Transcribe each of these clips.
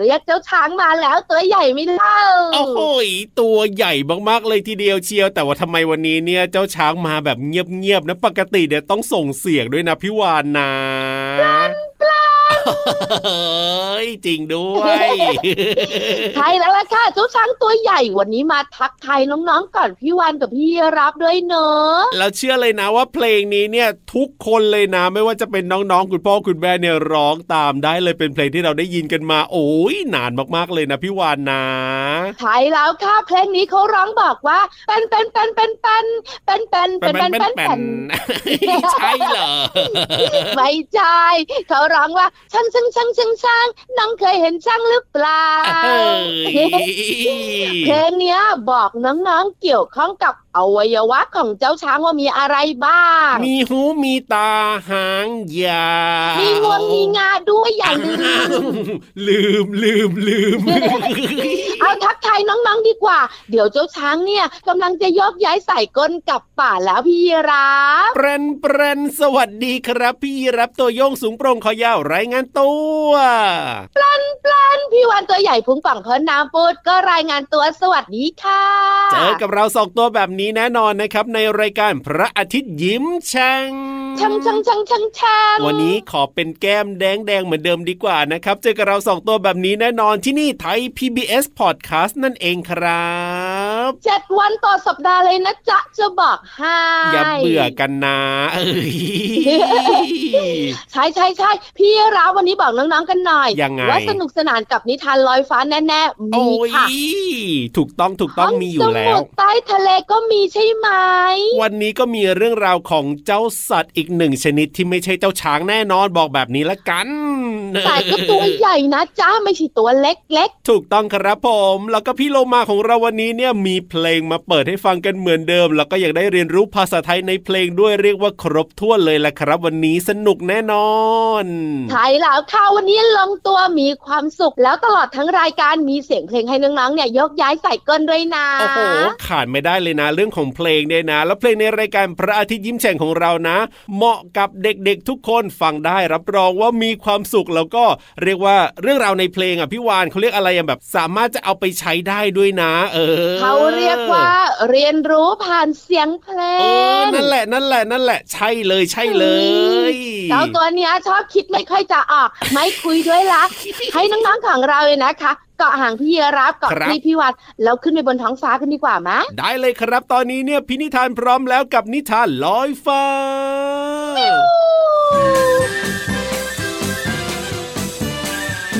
เรียกเจ้าช้างมาแล้วตัวใหญ่ไม่เล่าโอ้โหตัวใหญ่มากๆเลยทีเดียวเชียว แต่ว่าทำไมวันนี้เนี่ยเจ้าช้างมาแบบเงียบๆนะปกติเดี๋ยวต้องส่งเสียงด้วยนะพี่วานนะจริงด้วยใช่แล้วล่ะค่ะเจ้าช้างตัวใหญ่วันนี้มาทักทายน้องๆก่อนพี่วันกับพี่รับด้วยเนอะแล้วเชื่อเลยนะว่าเพลงนี้เนี่ยทุกคนเลยนะไม่ว่าจะเป็นน้องๆคุณพ่อคุณแม่เนี่ยร้องตามได้เลยเป็นเพลงที่เราได้ยินกันมา โอ้ยนานมากๆเลยนะพี่วานนะใช่แล้วค่ะเพลงนี้เขาร้องบอกว่าเป็นเป็นเป็นเป็นเป็นเป็นเป็นเป็นเป็นเป็นเป็นใช่เหรอไม่ใช่เขาร้องว่าช่างช่างช่างช่างช่างน้องเคยเห็นช่างหรือเปล่าเพลงเนี้ยบอกน้องๆเกี่ยวข้องกับอวัยวะของเจ้าช้างว่ามีอะไรบ้าง มีหูมีตาหางยามีงวงมีงาด้วยอย่างลืมลืมลืมลืมเอาทักทายน้องๆดีกว่า เดี๋ยวเจ้าช้างเนี่ยกำลังจะยกย้ายใส่ก้นกลับป่าแล้วพี่รับเปรนเปรนสวัสดีครับ พี่รับตัวโยงสูงโปร่งคอยาวรายงานตัวเปรนเปรนพี่วันตัวใหญ่พุงป่องพ้นน้ำปูดก็รายงานตัวสวัสดีค่ะ เจอกับเราสองตัวแบบนี้แน่นอนนะครับในรายการพระอาทิตย์ยิ้มช่างช่างช่างช่างช่างช่างวันนี้ขอเป็นแก้มแดงแดงเหมือนเดิมดีกว่านะครับ เจอกับเราสองตัวแบบนี้แน่นอนที่นี่ไทย PBS Podcast นั่นเองครับเจ็ดวันต่อสัปดาห์เลยนะจ๊ะจะบอกให้อย่าเบื่อกันนะใช่ใช่ใช่พี่ราวันนี้บอกน้องๆกันหน่อยยังไงว่าสนุกสนานกับนิทานลอยฟ้าแน่ๆมีค่ะถูกต้องถูกต้องมีอยู่แล้วใต้ทะเลก็มีใช่ไหม วันนี้ก็มีเรื่องราวของเจ้าสัตว์อีกหนึ่งชนิดที่ไม่ใช่เจ้าช้างแน่นอนบอกแบบนี้ละกันแต่ก็ตัวใหญ่นะจ้าไม่ใช่ตัวเล็กๆ ถูกต้องครับผม แล้วก็พี่โลมาของเราวันนี้เนี่ยมีเพลงมาเปิดให้ฟังกันเหมือนเดิม แล้วก็ยังได้เรียนรู้ภาษาไทยในเพลงด้วยเรียกว่าครบถ้วนเลยแหละครับ วันนี้สนุกแน่นอนใช่แล้วค่ะวันนี้ลงตัวมีความสุข แล้วตลอดทั้งรายการมีเสียงเพลงให้น้องๆเนี่ยยกย้ายใส่ก้นด้วยนะโอ้โหขาดไม่ได้เลยนะเรื่องของเพลงเนี่ยนะ แล้วเพลงในรายการพระอาทิตย์ยิ้มแฉ่งของเรานะ เหมาะกับเด็กๆทุกคนฟังได้รับรองว่ามีความสุขแล้วก็เรียกว่าเรื่องราวในเพลงอะพี่วานเขาเรียกอะไรแบบ สามารถจะเอาไปใช้ได้ด้วยนะ เออเขาเรียกว่าเรียนรู้ผ่านเสียงเพลงเออนั่นแหละนั่นแหละนั่นแหละใช่เลยใช่เลยเจ้าตัวเนี้ยชอบคิดไม่ค่อยจะออก ไม่คุยด้วยละให้น้องๆของเราเลยนะคะ เกาะห่างพี่รับเกาะพี่พี่วัดแล้วขึ้นไปบนท้องฟ้ากันดีกว่าไหมได้เลยครับ ตอนนี้เนี่ยพินิธานพร้อมแล้วกับนิทานลอยฟ้า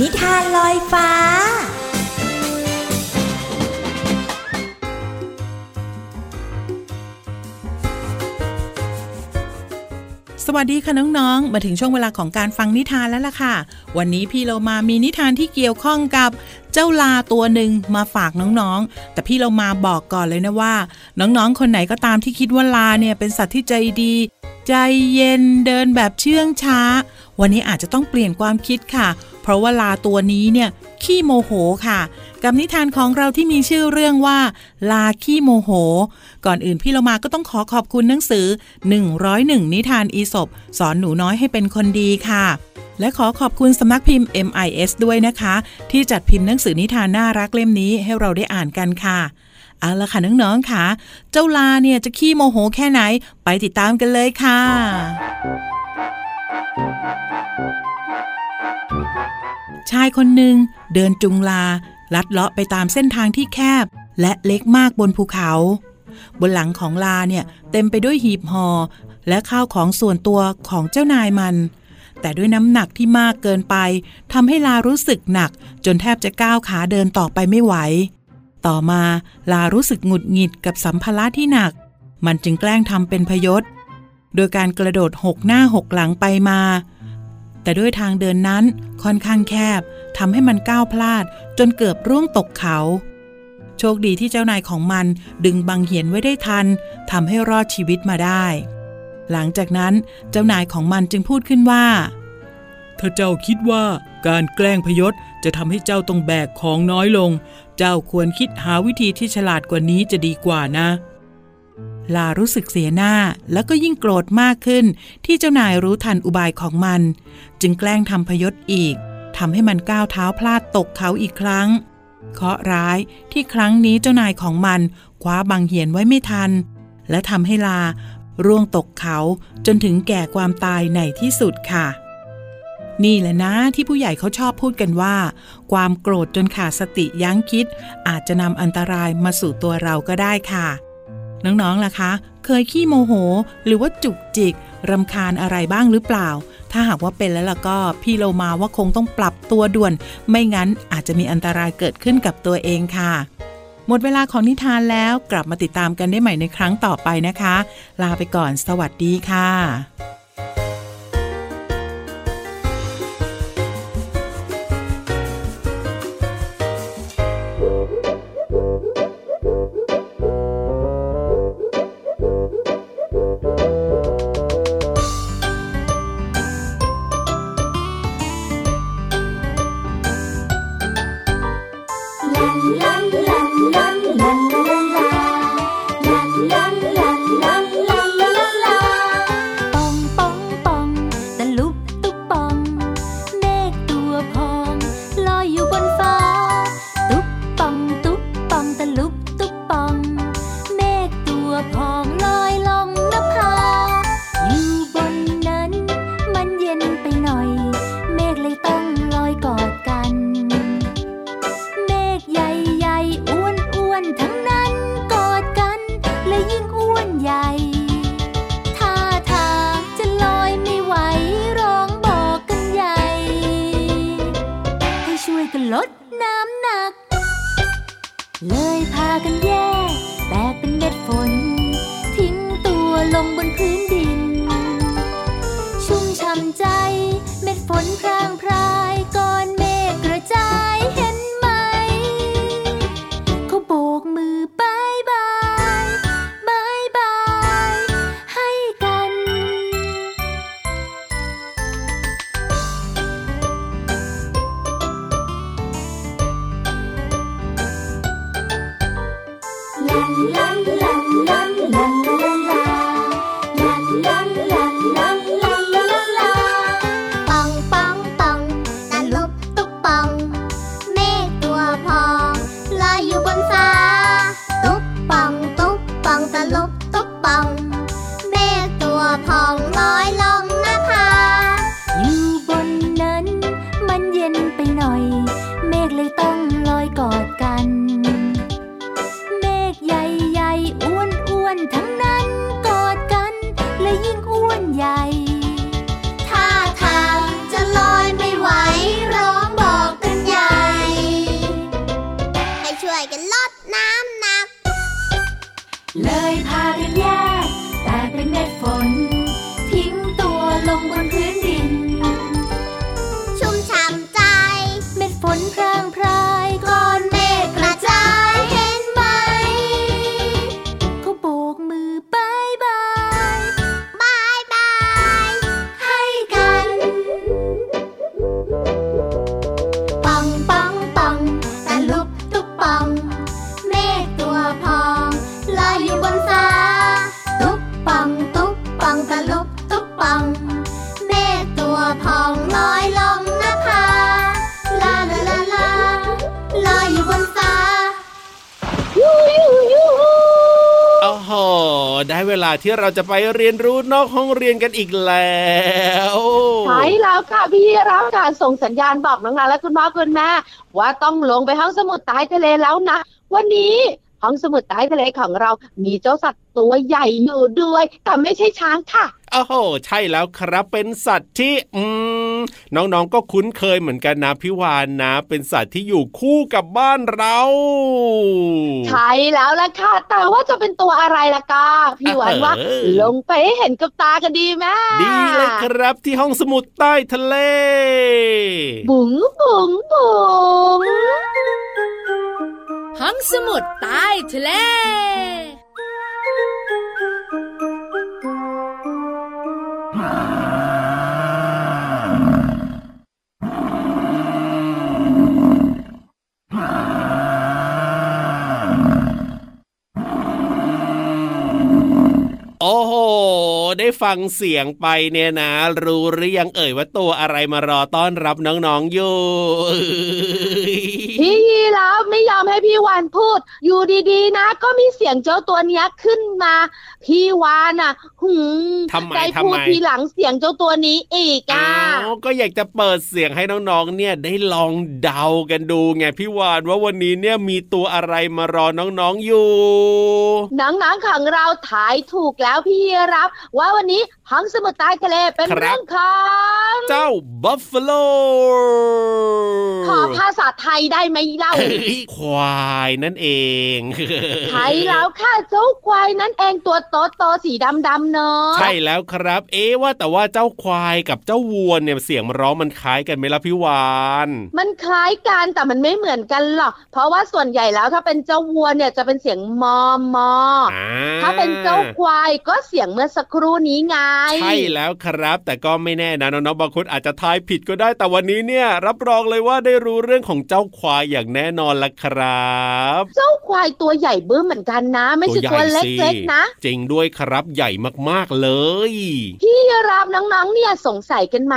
นิทานลอยฟ้า สวัสดีค่ะน้องๆ มาถึงช่วงเวลาของการฟังนิทานแล้วล่ะค่ะ วันนี้พี่เรามามีนิทานที่เกี่ยวข้องกับเจ้าลาตัวหนึ่งมาฝากน้องๆ แต่พี่เรามาบอกก่อนเลยนะว่า น้องๆ คนไหนก็ตามที่คิดว่าลาเนี่ยเป็นสัตว์ที่ใจดี ใจเย็นเดินแบบเชื่องช้า วันนี้อาจจะต้องเปลี่ยนความคิดค่ะ เพราะว่าลาตัวนี้เนี่ย ขี้โมโหค่ะ กับนิทานของเราที่มีชื่อเรื่องว่า ลาขี้โมโห ก่อนอื่นพี่เรามาก็ต้องขอขอบคุณหนังสือ 101 นิทานอีสบสอนหนูน้อยให้เป็นคนดีค่ะ และขอขอบคุณสำนักพิมพ์ MIS ด้วยนะคะ ที่จัดพิมพ์หนังสือนิทานน่ารักเล่มนี้ให้เราได้อ่านกันค่ะเอาละค่ะน้องๆค่ะ เจ้าลาเนี่ยจะขี้โมโหแค่ไหน ไปติดตามกันเลยค่ะ ชายคนหนึ่งเดินจุงลา ลัดเลาะไปตามเส้นทางที่แคบ และเล็กมากบนภูเขา บนหลังของลาเนี่ย เต็มไปด้วยหีบหอ่อและข้าวของส่วนตัวของเจ้านายมัน แต่ด้วยน้ำหนักที่มากเกินไปทำให้ลารู้สึกหนัก จนแทบจะก้าวขาเดินต่อไปไม่ไหว ต่อมาลารู้สึกหงุดหงิดกับสัมภาระที่หนัก มันจึงแกล้งทำเป็นพยศ โดยการกระโดดหกหน้าหกหลังไปมา แต่ด้วยทางเดินนั้นค่อนข้างแคบทำให้มันก้าวพลาดจนเกือบร่วงตกเขา โชคดีที่เจ้านายของมันดึงบังเหียนไว้ได้ทันทำให้รอดชีวิตมาได้ หลังจากนั้นเจ้านายของมันจึงพูดขึ้นว่า ถ้าเจ้าคิดว่าการแกล้งพยศจะทำให้เจ้าต้องแบกของน้อยลง เจ้าควรคิดหาวิธีที่ฉลาดกว่านี้จะดีกว่านะ ลารู้สึกเสียหน้าแล้วก็ยิ่งโกรธมากขึ้น ที่เจ้านายรู้ทันอุบายของมัน จึงแกล้งทำพยศอีกทำให้มันก้าวเท้าพลาดตกเขาอีกครั้ง เคราะห์ร้ายที่ครั้งนี้เจ้านายของมันคว้าบังเหียนไว้ไม่ทัน และทำให้ลาร่วงตกเขาจนถึงแก่ความตายในที่สุดค่ะ นี่แหละนะที่ผู้ใหญ่เขาชอบพูดกันว่า ความโกรธจนขาดสติยั้งคิด อาจจะนำอันตรายมาสู่ตัวเราก็ได้ค่ะ น้องๆล่ะคะ เคยขี้โมโห หรือว่าจุกจิกรำคาญอะไรบ้างหรือเปล่า ถ้าหากว่าเป็นแล้วล่ะก็พี่โลมาว่าคงต้องปรับตัวด่วน ไม่งั้นอาจจะมีอันตรายเกิดขึ้นกับตัวเองค่ะ หมดเวลาของนิทานแล้วกลับมาติดตามกันได้ใหม่ในครั้งต่อไปนะคะ ลาไปก่อนสวัสดีค่ะ 啦啦啦啦啦。龙光。 ที่เราจะไปเรียนรู้นอกห้องเรียนกันอีกแล้วใช่แล้วค่ะพี่รับการส่งสัญญาณบอกน้องๆและคุณพ่อคุณแม่ว่าต้องลงไปห้องสมุดใต้ทะเลแล้วนะ วันนี้ ห้องสมุดใต้ทะเลของเรามีเจ้าสัตว์ตัวใหญ่อยู่ด้วย แต่ไม่ใช่ช้างค่ะโอ้โห ใช่แล้วครับ เป็นสัตว์ที่ อืม น้องๆ ก็คุ้นเคยเหมือนกันนะพี่วานนะ เป็นสัตว์ที่อยู่คู่กับบ้านเรา ใช่แล้วล่ะค่ะ แต่ว่าจะเป็นตัวอะไรล่ะกาพี่หวานว่าเออลงไปให้เห็นกับตากันดีไหมดีเลยครับที่ห้องสมุดใต้ทะเล บุ๋งบุ๋งบุ๋ง ห้องสมุดใต้ทะเล อ้โห ได้ฟังเสียงไปเนี่ยนะ รู้หรือยังเอ่ยว่าตัวอะไรมารอต้อนรับน้องๆอยู่พี่ยีรับไม่ยอมให้พี่วานพูด อยู่ดีๆนะ ก็มีเสียงเจ้าตัวเนี้ยขึ้นมา พี่วานอะหืมทำไมได้ทำพูดไมทีหลังเสียงเจ้าตัวนี้อีกอะอ้าวก็อยากจะเปิดเสียงให้น้องๆเนี่ยได้ลองเดากันดูไงพี่วานว่าวันนี้เนี่ยมีตัวอะไรมารอน้องๆอยู่หนังๆของเราถ่ายถูกแล้วพี่รับ ว่าวันนี้ห้องสมุดใต้ทะเลเป็นครับเรื่องของเจ้าบัฟฟาโลขอภาษาไทยได้ไหมเล่าเฮ้ยควายนั่นเองใช่แล้วค่ะเจ้าควายนั่นเองตัวโตโตๆสีดำๆเนอะใช่แล้วครับ เอ๊ะว่าแต่ว่าเจ้าควายกับเจ้าวัวเนี่ยเสียงมันร้องมันคล้ายกันไหมล่ะพี่วานมันคล้ายกันแต่มันไม่เหมือนกันหรอกเพราะว่าส่วนใหญ่แล้วถ้าเป็นเจ้าวัวเนี่ยจะเป็นเสียงมอมออ่าถ้าเป็นเจ้าควายก็เสียงเมื่อสักครู่นี้ไง ใช่แล้วครับ แต่ก็ไม่แน่นะน้องๆบางคนอาจจะทายผิดก็ได้ แต่วันนี้เนี่ย รับรองเลยว่าได้รู้เรื่องของเจ้าควายอย่างแน่นอนละครับ เจ้าควายตัวใหญ่เบื้อเหมือนกันนะ ไม่ใช่ตัวเใหญ่สิล็กๆนะ จริงด้วยครับใหญ่มากๆเลย พี่รับน้องๆเนี่ยสงสัยกันไหม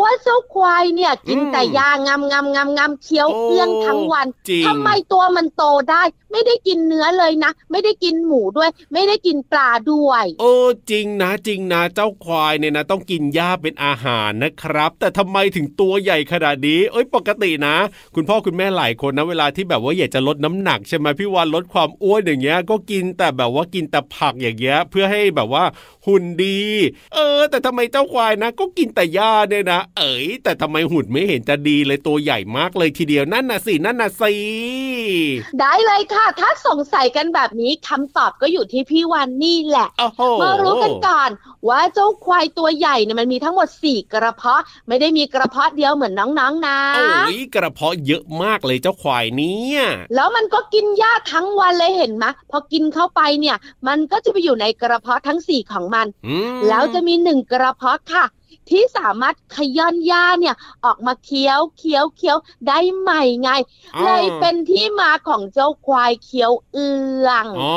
ว่าเจ้าควายเนี่ยกินอืมแต่ยางำงำงำงำเคี้ยวโอ้เอื้องทั้งวันจริงทำไมตัวมันโตได้ ไม่ได้กินเนื้อเลยนะ ไม่ได้กินหมูด้วย ไม่ได้กินปลาด้วยเออจริงนะจริงนะเจ้าควายเนี่ยนะต้องกินหญ้าเป็นอาหารนะครับ แต่ทำไมถึงตัวใหญ่ขนาดนี้เอ้ยปกตินะ คุณพ่อคุณแม่หลายคนนะเวลาที่แบบว่าอยากจะลดน้ำหนักใช่ไหมพี่วานลดความอ้วนอย่างเงี้ย ก็กินแต่แบบว่ากินแต่ผักอย่างเงี้ย เพื่อให้แบบว่าหุ่นดี เออ แต่ทำไมเจ้าควายนะ ก็กินแต่หญ้าเนี่ยนะ เอ๋ยแต่ทำไมหุ่นไม่เห็นจะดีเลยตัวใหญ่มากเลยทีเดียวนั่นน่ะสินั่นน่ะสิได้เลยค่ะถ้าสงสัยกันแบบนี้คำตอบก็อยู่ที่พี่วันนี่แหละโอ้โหมารู้กันก่อนว่าเจ้าควายตัวใหญ่เนี่ยมันมีทั้งหมด4กระเพาะ ไม่ได้มีกระเพาะเดียวเหมือนน้องๆนะโอ้ยกระเพาะเยอะมากเลยเจ้าควายเนี่ยแล้วมันก็กินหญ้าทั้งวันเลยเห็นไหมพอกินเข้าไปเนี่ย มันก็จะไปอยู่ในกระเพาะทั้ง4ของมันอืมแล้วจะมีหนึ่งกระเพาะค่ะ ที่สามารถขย้อนหญ้าเนี่ยออกมาเคี้ยวเคี้ยวเคี้ยวได้ใหม่ไงอ๋อเลยเป็นที่มาของเจ้าควายเคี้ยวเอืองอ๋อ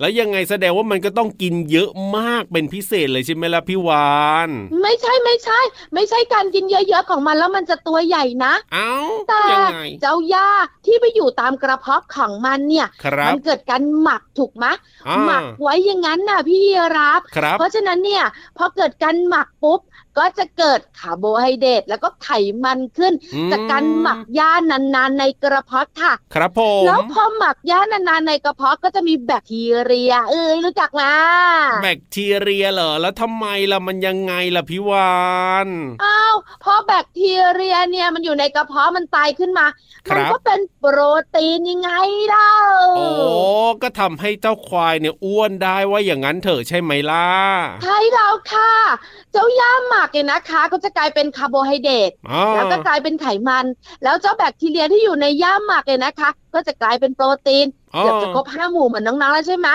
แล้วยังไงแสดงว่ามันก็ต้องกินเยอะมากเป็นพิเศษเลยใช่ไหมล่ะพี่วาน ไม่ใช่ไม่ใช่ ไม่ใช่การกินเยอะๆของมันแล้วมันจะตัวใหญ่นะเอ้าแต่ยังไงเจ้าหญ้าที่ไปอยู่ตามกระเพาะของมันเนี่ยครัมับเกิดการหมักถูกไหมอ่าหมักไว้อย่างนั้นน่ะพี่รับครับ เพราะฉะนั้นเนี่ยพอเกิดการหมักปุ๊บ tốt ก็จะเกิดคาร์โบไฮเดรตแล้วก็ไขมันขึ้นอืมจากการหมักหญ้านานๆในกระเพาะค่ะ ครับผมแล้วพอหมักหญ้านานๆในกระเพาะก็จะมีแบคทีเรีย เอ้ยรู้จักไหมแบคทีเรียเหรอแล้วทำไมล่ะมันยังไงล่ะพี่วานอ้าวพอแบคทีเรียเนี่ยมันอยู่ในกระเพาะมันตายขึ้นมาครัมับก็เป็นโปรตีนยังไงเล่าโอ้ก็ทำให้เจ้าควายเนี่ยอ้วนได้ว่าอย่างนั้นเถอะใช่ไหมล่ะใช่แล้วค่ะ เจ้าหญ้าหมักเนี่ยนะคะ ก็จะกลายเป็นคาร์โบไฮเดรตอ๋อแล้วก็กลายเป็นไขมัน แล้วเจ้าแบคทีเรียที่อยู่ในหญ้าหมักเนี่ยนะคะ ก็จะกลายเป็นโปรตีนอ๋อเกือบจะครบห้าหมู่เหมือนน้องๆแล้วใช่ไหม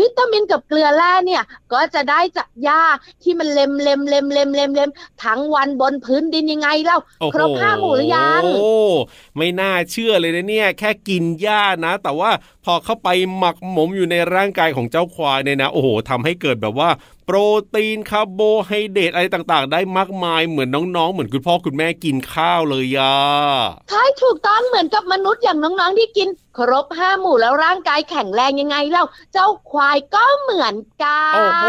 วิตามินกับเกลือแร่เนี่ย ก็จะได้จากหญ้าที่มันเล็มเล็มเล็มเล็มเล็มเล็มทั้งวันบนพื้นดินยังไงเล่าโอ้ครบห้าหมู่หรือยังโอ้ไม่น่าเชื่อเลยนะเนี่ย แค่กินหญ้านะ แต่ว่าพอเข้าไปหมักหมมอยู่ในร่างกายของเจ้าควายเนี่ยนะ โอ้โหทำให้เกิดแบบว่า โปรตีนคาร์โบไฮเดรตอะไรต่างๆ ได้มากมายเหมือนน้องๆ เหมือนคุณพ่อคุณแม่กินข้าวเลยย่าใช่ถูกต้องเหมือนกับมนุษย์อย่างน้องๆที่กินครบห้าหมู่แล้วร่างกายแข็งแรงยังไงเล่าเจ้าควายก็เหมือนกันโอ้โห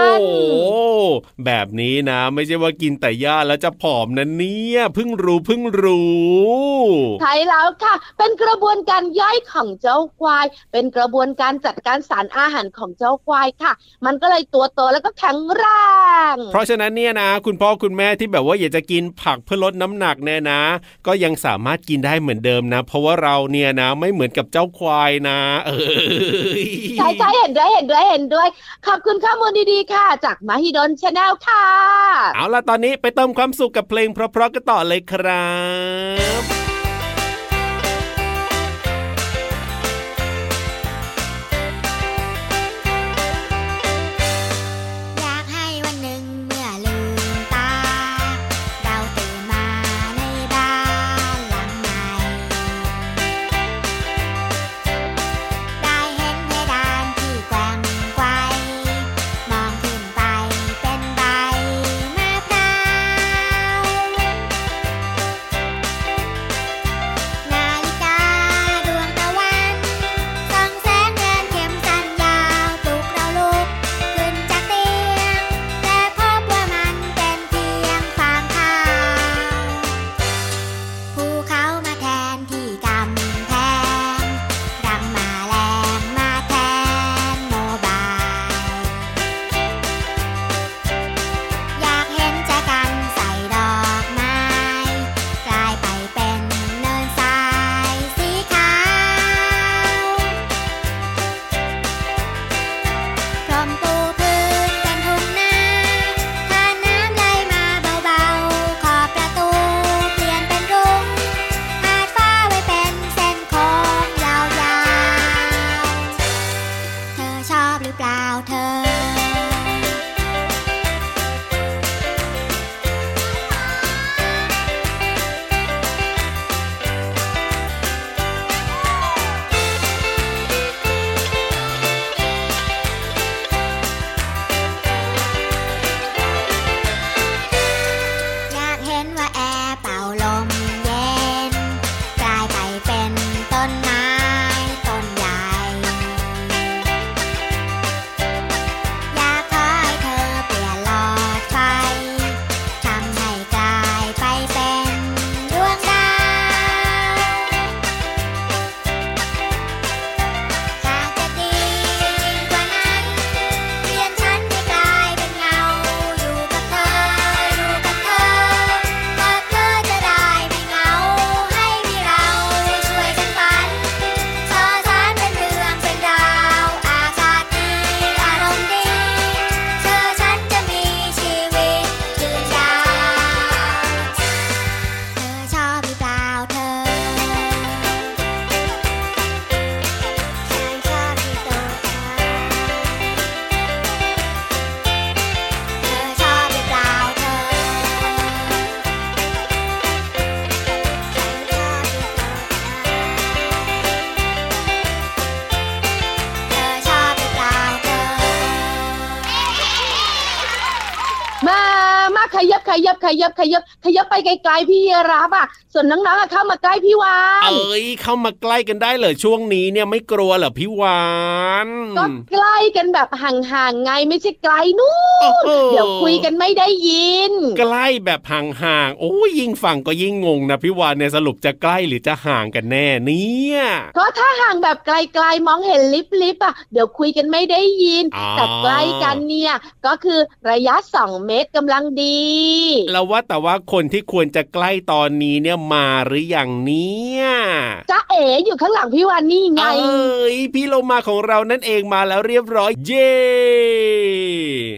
แบบนี้นะ ไม่ใช่ว่ากินแต่หญ้าแล้วจะผอมนะเนี่ยเพิ่งรู้เพิ่งรู้ใช่แล้วค่ะ เป็นกระบวนการย่อยของเจ้าควาย เป็นกระบวนการจัดการสารอาหารของเจ้าควายค่ะ มันก็เลยตัวโตแล้วก็แข็งแรง เพราะฉะนั้นเนี่ยนะ คุณพ่อคุณแม่ที่แบบว่าอยากจะกินผักเพื่อลดน้ำหนักเนี่ยนะ ก็ยังสามารถกินได้เหมือนเดิมนะ เพราะว่าเราเนี่ยนะไม่เหมือนกับเจ้าควายนะเออใช่ใช่เห็นด้วยเห็นด้วยเห็นด้วย ขอบคุณข้อมูลดีๆค่ะ จากมหิดล Channel ค่ะ เอาล่ะตอนนี้ไปเติมความสุขกับเพลงเพราะๆกันต่อเลยครับ มามา ขยับขยับขยับขยับขยับไปไกลๆพี่รับอะ ส่วนน้องๆอะเข้ามาใกล้พี่วานเอ้ยเข้ามาใกล้กันได้เลยช่วงนี้เนี่ยไม่กลัวเหรอพี่วานก็ใกล้กันแบบห่างๆไงไม่ใช่ไกลนู่โอ้นโหเดี๋ยวคุยกันไม่ได้ยิน ใกล้แบบห่างๆโอ้ยยิ่งฟังก็ยิ่งงงนะพี่วานเนี่ยสรุปจะใกล้หรือจะห่างกันแน่เนี่ยเพราะถ้าห่างแบบไกลๆมองเห็นลิบๆอะเดี๋ยวคุยกันไม่ได้ยินอ๋อแต่ใกล้กันเนี่ยก็คือระยะ 2 เมตรกำลังดีแล้วว่าแต่ว่าคนที่ควรจะใกล้ตอนนี้เนี่ยมาหรือยังเนี่ยจ้าเอ๋อยู่ข้างหลังพี่วานนี่ไงเอ้ยพี่โลมาของเรานั่นเองมาแล้วเรียบร้อยเย้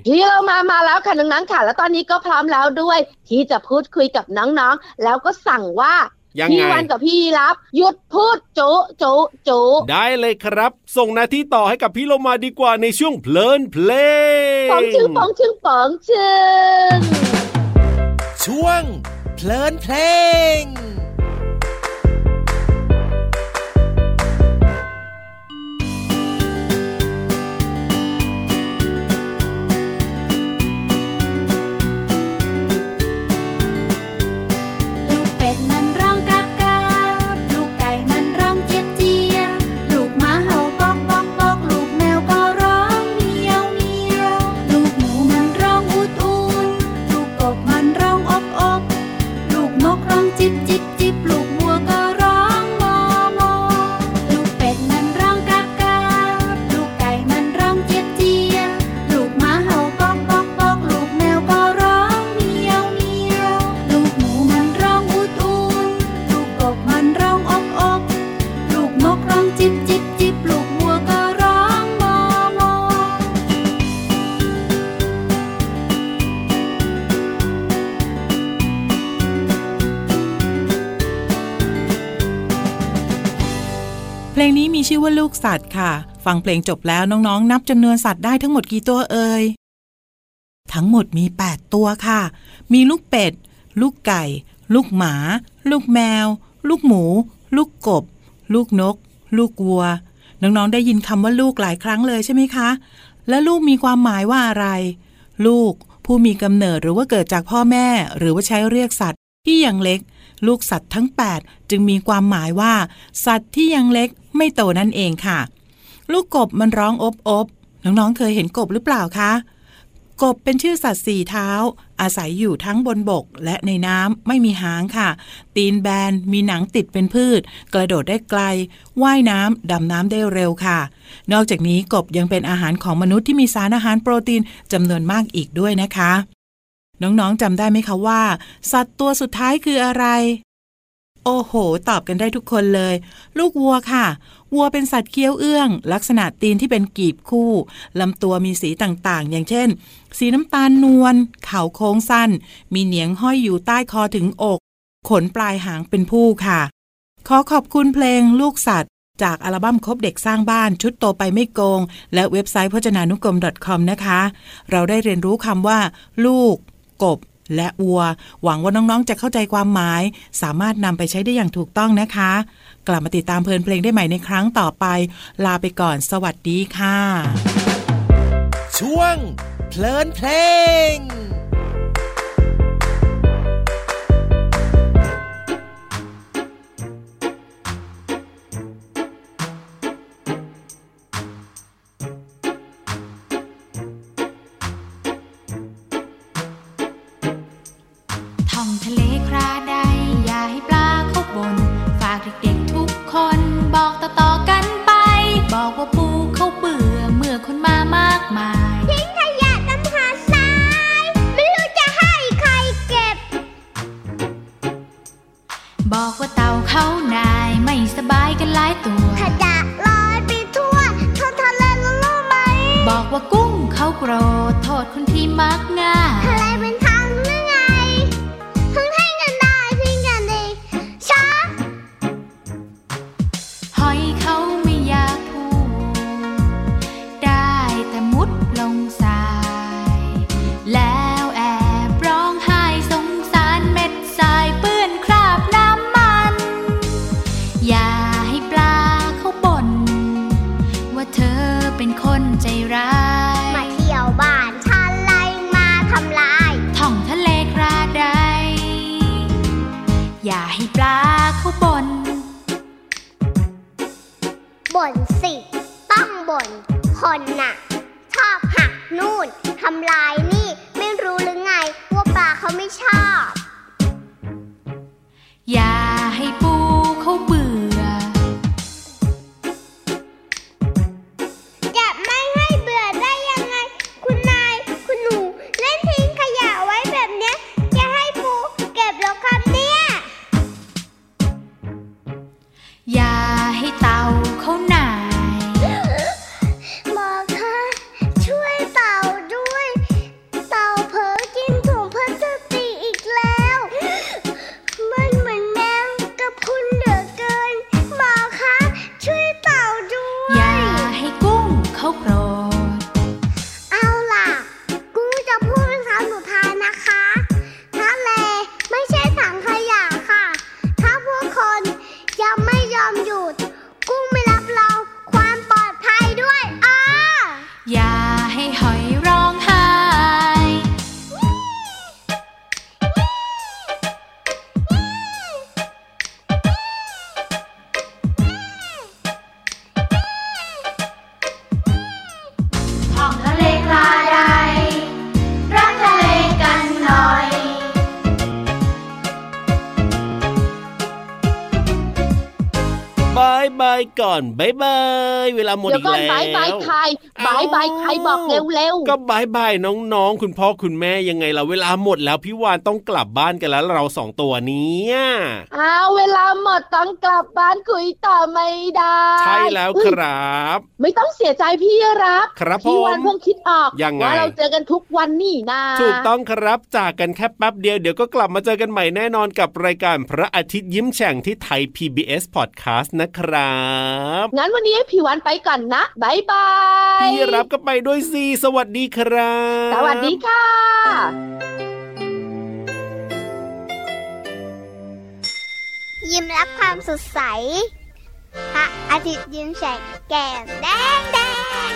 พี่เรามามาแล้วค่ะน้องๆค่ะ แล้วตอนนี้ก็พร้อมแล้วด้วย ที่จะพูดคุยกับน้องๆ แล้วก็สั่งว่า ยังพี่ไงวันกับพี่รับ หยุดพูดจุจุจุได้เลยครับ ส่งหนาที่ต่อให้กับพี่โลมาดีกว่าในช่วงเพลินเพลงปองชึงปองชึงปองชึงช่วงเพลินเพลง อว่าลูกสัตว์ค่ะ ฟังเพลงจบแล้วน้องๆ นับจำนวนสัตว์ได้ทั้งหมดกี่ตัวเอ่ย ทั้งหมดมี 8 ตัวค่ะ มีลูกเป็ด ลูกไก่ ลูกหมา ลูกแมว ลูกหมู ลูกกบ ลูกนก ลูกวัว น้องๆ ได้ยินคำว่าลูกหลายครั้งเลยใช่ไหมคะ และลูกมีความหมายว่าอะไร ลูกผู้มีกำเนิดหรือว่าเกิดจากพ่อแม่ หรือว่าใช้เรียกสัตว์ที่ยังเล็ก ลูกสัตว์ทั้ง 8 จึงมีความหมายว่า สัตว์ที่ยังเล็กไม่โตนั่นเองค่ะ ลูกกบมันร้องอบอบน้องๆเคยเห็นกบหรือเปล่าคะกบเป็นชื่อสัตว์สี่เท้า อาศัยอยู่ทั้งบนบกและในน้ำไม่มีหางค่ะ ตีนแบนมีหนังติดเป็นพืช กระโดดได้ไกล ว่ายน้ำดำน้ำได้เร็วค่ะ นอกจากนี้กบยังเป็นอาหารของมนุษย์ที่มีสารอาหารโปรตีนจำนวนมากอีกด้วยนะคะ น้องๆจำได้ไหมคะว่า สัตว์ตัวสุดท้ายคืออะไร โอ้โห ตอบกันได้ทุกคนเลย ลูกวัวค่ะ วัวเป็นสัตว์เคี้ยวเอื้อง ลักษณะตีนที่เป็นกีบคู่ลำตัวมีสีต่างๆ อย่างเช่น สีน้ำตาลนวลเขาโค้งสั้น มีเหนียงห้อยอยู่ใต้คอถึงอก ขนปลายหางเป็นผู้ค่ะ ขอขอบคุณเพลงลูกสัตว์จากอัลบั้มคบเด็กสร้างบ้านชุดโตไปไม่โกง และเว็บไซต์พจนานุกรม .com นะคะ เราได้เรียนรู้คำว่า ลูก กบและวัว หวังว่าน้องๆ จะเข้าใจความหมาย สามารถนำไปใช้ได้อย่างถูกต้องนะคะ กลับมาติดตามเพลินเพลงได้ใหม่ในครั้งต่อไป ลาไปก่อน สวัสดีค่ะ ช่วงเพลินเพลง ให้ปลาเขาบ่นบ่นสิ ต้องบ่นคนน่ะ ชอบหักนู่นทำลาย on. Bye bye. เวลาหมดเดี๋ยอีวกก่อนแล้วบายบายใครบายบายใครบอกเร็วก็บายบายน้องๆ คุณพ่อคุณแม่ยังไงล่ะเวลาหมดแล้วพี่วานต้องกลับบ้านกันแล้วเราสองตัวเนี้ๆอ้าวเวลาหมดต้องกลับบ้านคุยต่อไม่ได้ ใช่แล้วครับ ไม่ต้องเสียใจพี่รับครับพี่วันผมเพิ่งคิดออกยังไงว่าเราเจอกันทุกวันนี่นาถูกต้องครับจากกันแค่แป๊บเดียวเดี๋ยวก็กลับมาเจอกันใหม่แน่นอนกับรายการพระอาทิตย์ยิ้มแฉ่งที่ไทย PBS Podcast นะครับรับงั้นวันนี้พี่วันไปก่อนนะบายบายพี่รับก็ไปด้วยสิสวัสดีครับ สวัสดีค่ะยิ้มรับความสดใส พระอาทิตย์ยิ้มแฉกแก้มแดงแดง